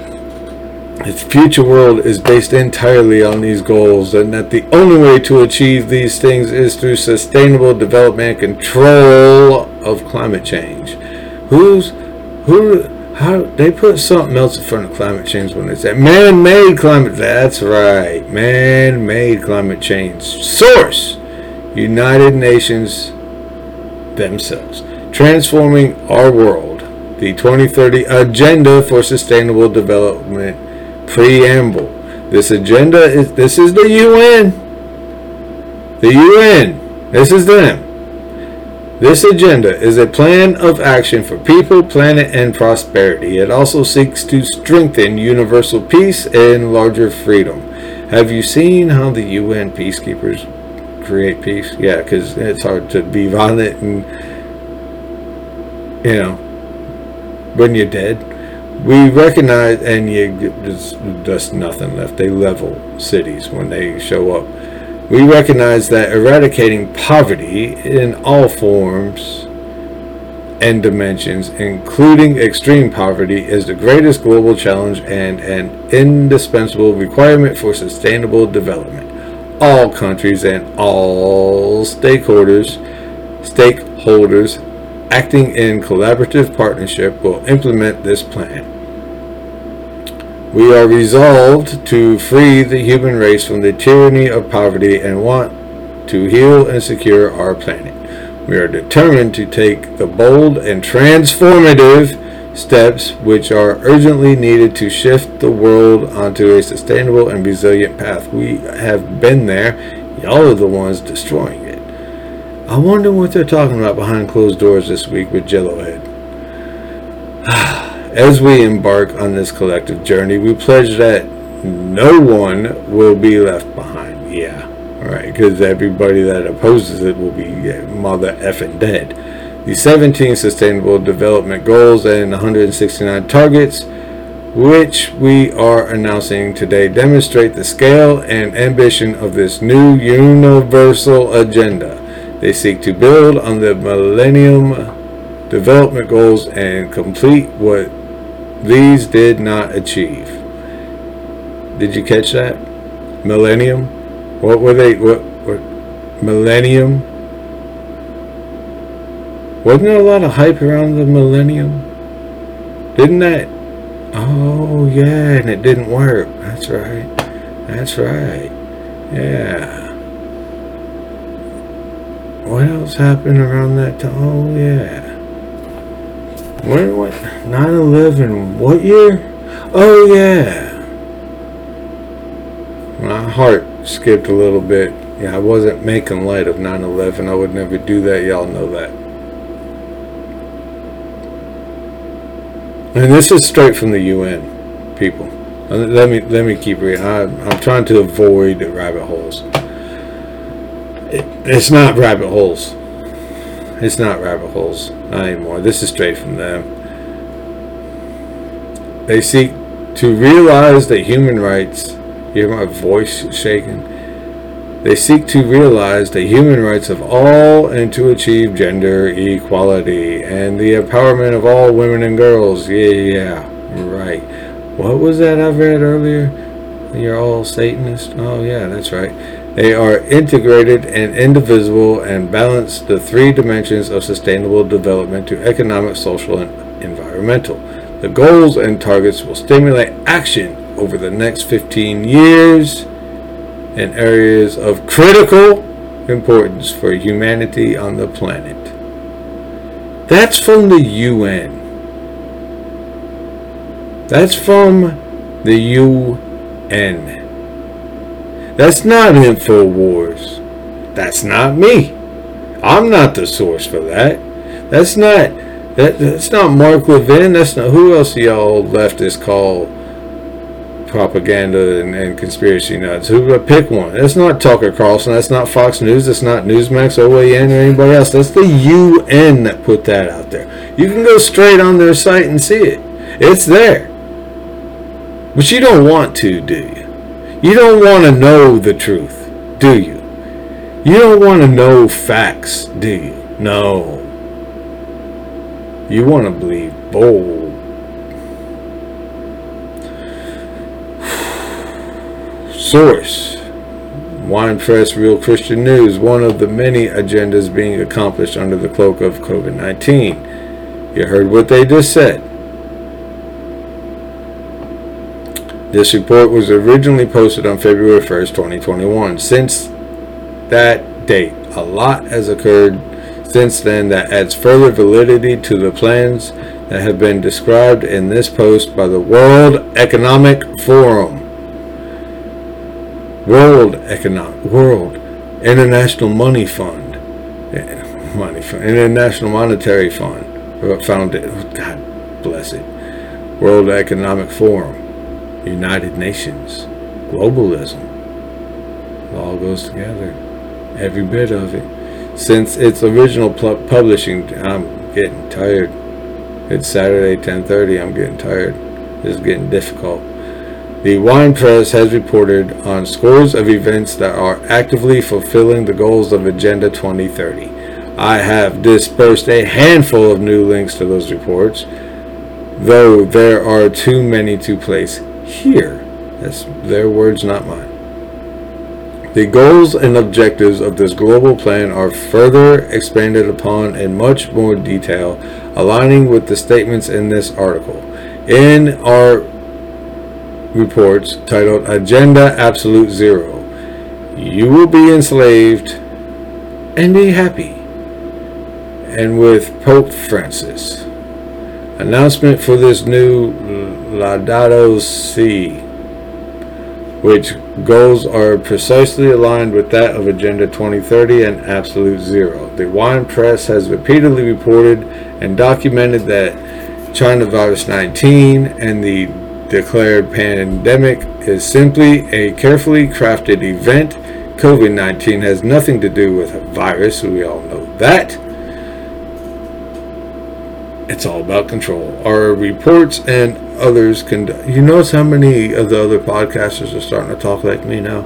its future world is based entirely on these goals, and that the only way to achieve these things is through sustainable development and control of climate change. Who's who? How they put something else in front of climate change when they say man-made climate? That's right, man-made climate change. Source: United Nations themselves. Transforming our world. The 2030 Agenda for Sustainable Development Preamble. This agenda is this is the UN. The UN. This is them. This agenda is a plan of action for people, planet, and prosperity. It also seeks to strengthen universal peace and larger freedom. Have you seen how the UN peacekeepers create peace? Yeah, because it's hard to be violent and, you know, when you're dead. We recognize, and you, there's just nothing left. They level cities when they show up. We recognize that eradicating poverty in all forms and dimensions, including extreme poverty, is the greatest global challenge and an indispensable requirement for sustainable development. All countries and all stakeholders, stakeholders acting in collaborative partnership will implement this plan. We are resolved to free the human race from the tyranny of poverty and want to heal and secure our planet. We are determined to take the bold and transformative steps which are urgently needed to shift the world onto a sustainable and resilient path. We have been there. Y'all are the ones destroying it. I wonder what they're talking about behind closed doors this week with Jellohead. Ah. As we embark on this collective journey, we pledge that no one will be left behind. Yeah, right, because everybody that opposes it will be mother effing dead. The 17 Sustainable Development Goals and 169 targets, which we are announcing today, demonstrate the scale and ambition of this new universal agenda. They seek to build on the Millennium Development Goals and complete what these did not achieve. Did you catch that? Millennium? What were they? What? what millennium? Wasn't there a lot of hype around the millennium? Didn't that? Oh, yeah, and it didn't work. That's right. That's right. Yeah. What else happened around that time? Oh, yeah. When what? 9/11. What year? Oh yeah. My heart skipped a little bit. Yeah, I wasn't making light of 9/11. I would never do that. Y'all know that. And this is straight from the UN, people. Let me let me keep reading. I, I'm trying to avoid rabbit holes. It, it's not rabbit holes. It's not rabbit holes anymore. This is straight from them. They seek to realize that human rights. You hear my voice shaking? They seek to realize the human rights of all and to achieve gender equality and the empowerment of all women and girls. Yeah, yeah, right. What was that I read earlier? You're all Satanist? Oh, yeah, that's right. They are integrated and indivisible and balance the three dimensions of sustainable development to economic, social, and environmental. The goals and targets will stimulate action over the next 15 years in areas of critical importance for humanity on the planet. That's from the UN. That's from the UN. That's not InfoWars. That's not me. I'm not the source for that. That's not that, that's not Mark Levin. That's not who else y'all leftists call propaganda and, and conspiracy nuts. Who uh, pick one? That's not Tucker Carlson. That's not Fox News. That's not Newsmax, OAN, or anybody else. That's the UN that put that out there. You can go straight on their site and see it. It's there. But you don't want to, do you? You don't want to know the truth, do you? You don't want to know facts, do you? No. You want to believe bold. Source Wine Press Real Christian News, one of the many agendas being accomplished under the cloak of COVID 19. You heard what they just said. This report was originally posted on February 1st, 2021. Since that date, a lot has occurred since then that adds further validity to the plans that have been described in this post by the World Economic Forum. World Economic World International Money Fund, eh, Money Fund, International Monetary Fund, found it. God bless it. World Economic Forum, United Nations, globalism. It all goes together, every bit of it. Since its original publishing, I'm getting tired. It's Saturday, 10:30. I'm getting tired. It's getting difficult. The wine press has reported on scores of events that are actively fulfilling the goals of Agenda 2030. I have dispersed a handful of new links to those reports, though there are too many to place here. That's their words, not mine. The goals and objectives of this global plan are further expanded upon in much more detail, aligning with the statements in this article. In our reports titled Agenda Absolute Zero, you will be enslaved and be happy. And with Pope Francis. Announcement for this new Laudato Si which goals are precisely aligned with that of Agenda 2030 and Absolute Zero. The Wine Press has repeatedly reported and documented that China virus 19 and the declared pandemic is simply a carefully crafted event. COVID 19 has nothing to do with a virus, we all know that. It's all about control. Our reports and others can. You notice how many of the other podcasters are starting to talk like me now?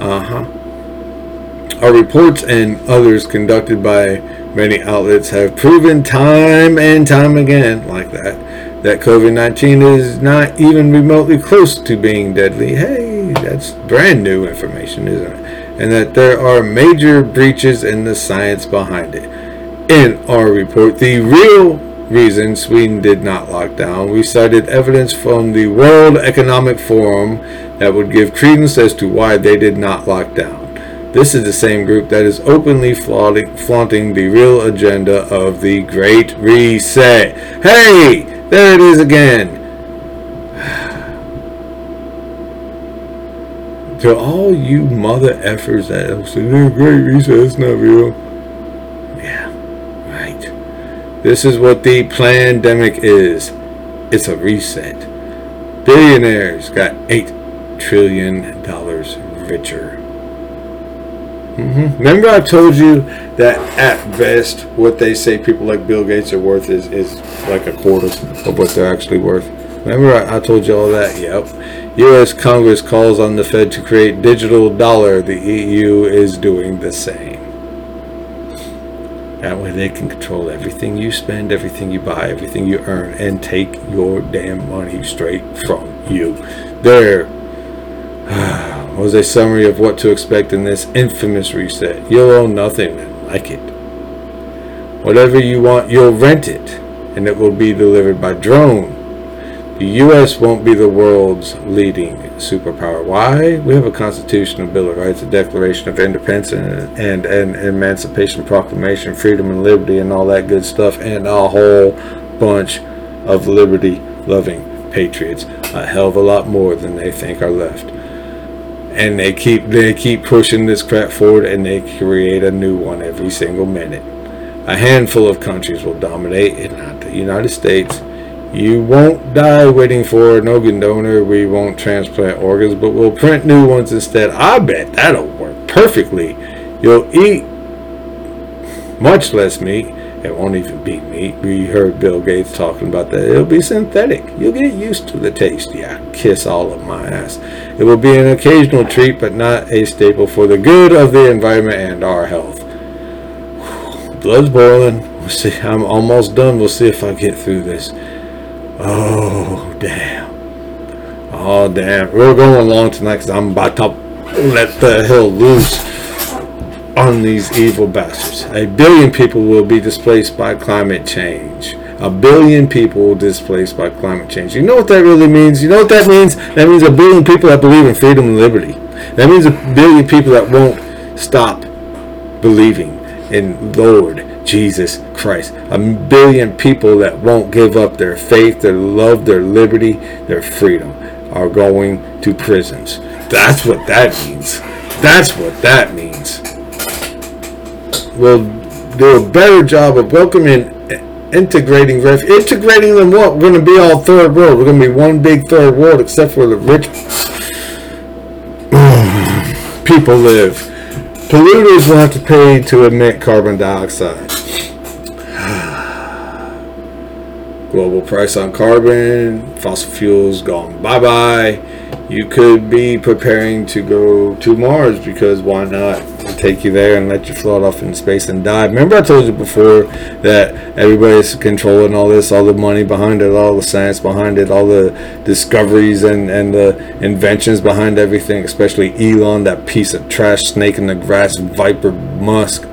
Uh huh. Our reports and others conducted by many outlets have proven time and time again, like that, that COVID 19 is not even remotely close to being deadly. Hey, that's brand new information, isn't it? And that there are major breaches in the science behind it. In our report, the real reason Sweden did not lock down. We cited evidence from the World Economic Forum that would give credence as to why they did not lock down. This is the same group that is openly flaunting the real agenda of the Great Reset. Hey, there it is again. to all you mother effers that say the Great Reset is not real. This is what the pandemic is. It's a reset. Billionaires got $8 trillion richer. Mm-hmm. Remember I told you that at best what they say people like Bill Gates are worth is, is like a quarter of what they're actually worth. Remember I, I told you all that? Yep. U.S. Congress calls on the Fed to create digital dollar. The EU is doing the same. That way they can control everything you spend, everything you buy, everything you earn, and take your damn money straight from you. There was a summary of what to expect in this infamous reset. You'll own nothing like it. Whatever you want, you'll rent it, and it will be delivered by drone the U.S. won't be the world's leading superpower. Why? We have a constitutional bill of rights, a Declaration of Independence, and, and an Emancipation Proclamation, freedom and liberty, and all that good stuff, and a whole bunch of liberty-loving patriots. A hell of a lot more than they think are left. and they keep they keep pushing this crap forward and they create a new one every single minute a handful of countries will dominate and not the united states you won't die waiting for an organ donor we won't transplant organs but we'll print new ones instead i bet that'll work perfectly you'll eat much less meat it won't even be meat. We heard Bill Gates talking about that. It'll be synthetic. You'll get used to the taste. Yeah, kiss all of my ass. It will be an occasional treat, but not a staple for the good of the environment and our health. Blood's boiling. We'll see. I'm almost done. We'll see if I get through this. Oh, damn. Oh, damn. We're going long tonight because I'm about to let the hell loose on these evil bastards. A billion people will be displaced by climate change. A billion people displaced by climate change. You know what that really means? You know what that means? That means a billion people that believe in freedom and liberty. That means a billion people that won't stop believing in Lord Jesus Christ. A billion people that won't give up their faith, their love, their liberty, their freedom are going to prisons. That's what that means. That's what that means will do a better job of welcoming, integrating ref, integrating them. What we're going to be all third world. We're going to be one big third world, except for the rich people live. Polluters will have to pay to emit carbon dioxide. Global price on carbon, fossil fuels gone bye bye you could be preparing to go to Mars because why not take you there and let you float off in space and die? Remember, I told you before that everybody's controlling all this, all the money behind it, all the science behind it, all the discoveries and, and the inventions behind everything, especially Elon, that piece of trash snake in the grass, Viper Musk.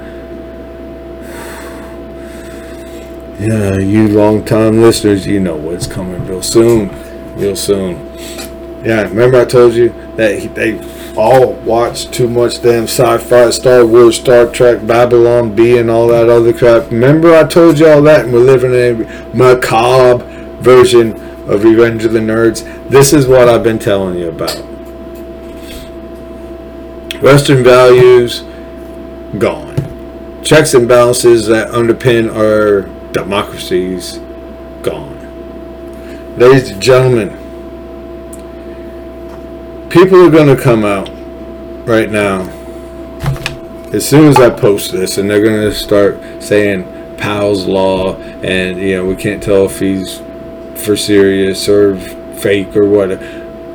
Yeah, you long time listeners, you know what's coming real soon. Real soon. Yeah, remember I told you that they all watch too much damn sci-fi, Star Wars, Star Trek, Babylon B, and all that other crap. Remember I told you all that, and we're living in a macabre version of Revenge of the Nerds. This is what I've been telling you about. Western values gone. Checks and balances that underpin our democracies gone. Ladies and gentlemen, people are going to come out right now as soon as I post this, and they're going to start saying Poe's Law, and you know we can't tell if he's for serious or fake or what.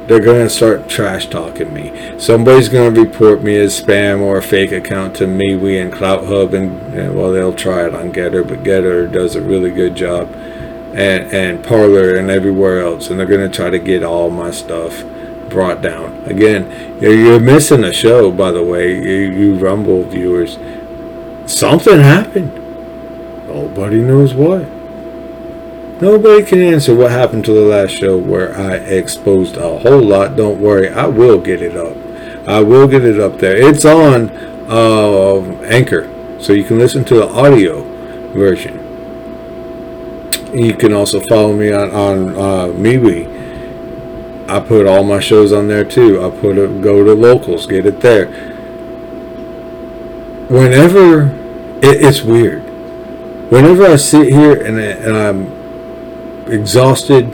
They're going to start trash talking me. Somebody's going to report me as spam or a fake account to MeWe and CloutHub, and, and well, they'll try it on GETTR, but GETTR does a really good job, and and Parler and everywhere else, and they're going to try to get all my stuff brought down. Again, you're missing a show, by the way, you, you Rumble viewers. Something happened. Nobody knows what. Nobody can answer what happened to the last show where I exposed a whole lot. Don't worry, I will get it up. I will get it up there. It's on uh, Anchor, so you can listen to the audio version. You can also follow me on on uh, MeWe I put all my shows on there too. I put it, go to locals, get it there. Whenever it, it's weird. Whenever I sit here and, and I'm exhausted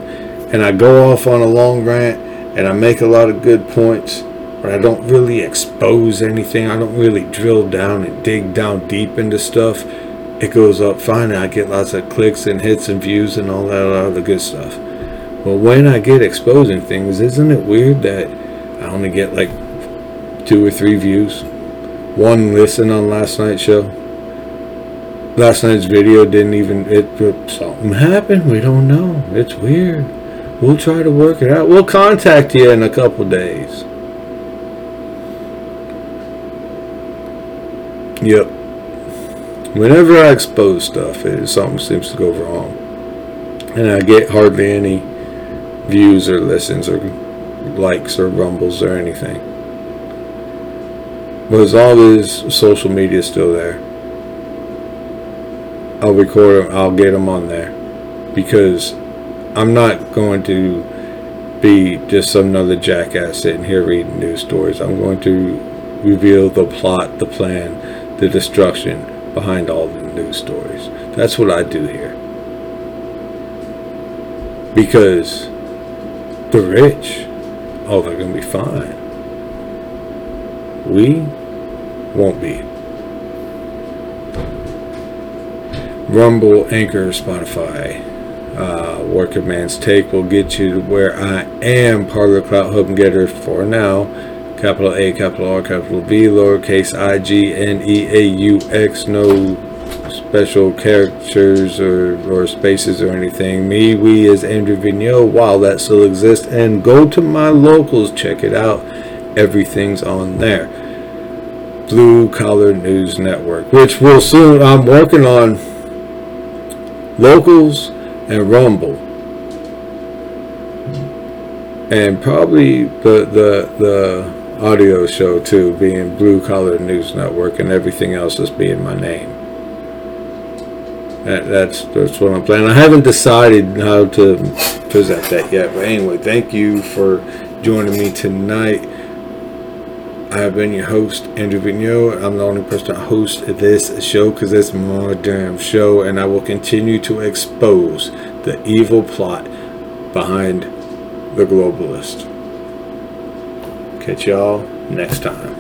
and I go off on a long rant and I make a lot of good points, but I don't really expose anything. I don't really drill down and dig down deep into stuff. It goes up fine. I get lots of clicks and hits and views and all that other good stuff. But when I get exposing things, isn't it weird that I only get like two or three views? One listen on last night's show. Last night's video didn't even, it, something happened. We don't know. It's weird. We'll try to work it out. We'll contact you in a couple days. Yep. Whenever I expose stuff, it, something seems to go wrong. And I get hardly any views or listens or likes or rumbles or anything. But as long as social media is still there, I'll record them, I'll get them on there because I'm not going to be just some other jackass sitting here reading news stories. I'm going to reveal the plot, the plan, the destruction behind all the news stories. That's what I do here. Because the rich, oh, they're going to be fine. We won't be. Rumble, Anchor, Spotify, uh, Working Man's Take will get you to where I am part of the CloutHub and GETTR for now. Capital A, capital R, capital V, lowercase I, G, N, E, A, U, X, no special characters or, or spaces or anything. Me, we is Andrew Vigneaux, while that still exists. And go to my locals, check it out. Everything's on there. Blue Collar News Network, which will soon, I'm working on locals and Rumble. And probably the, the, the audio show too, being Blue Collar News Network, and everything else is being my name. That, that's that's what I'm planning. I haven't decided how to present that yet, but anyway, thank you for joining me tonight. I have been your host, Andrew Vigneaux. I'm the only person to host this show because it's my damn show, and I will continue to expose the evil plot behind the globalist. Catch y'all next time.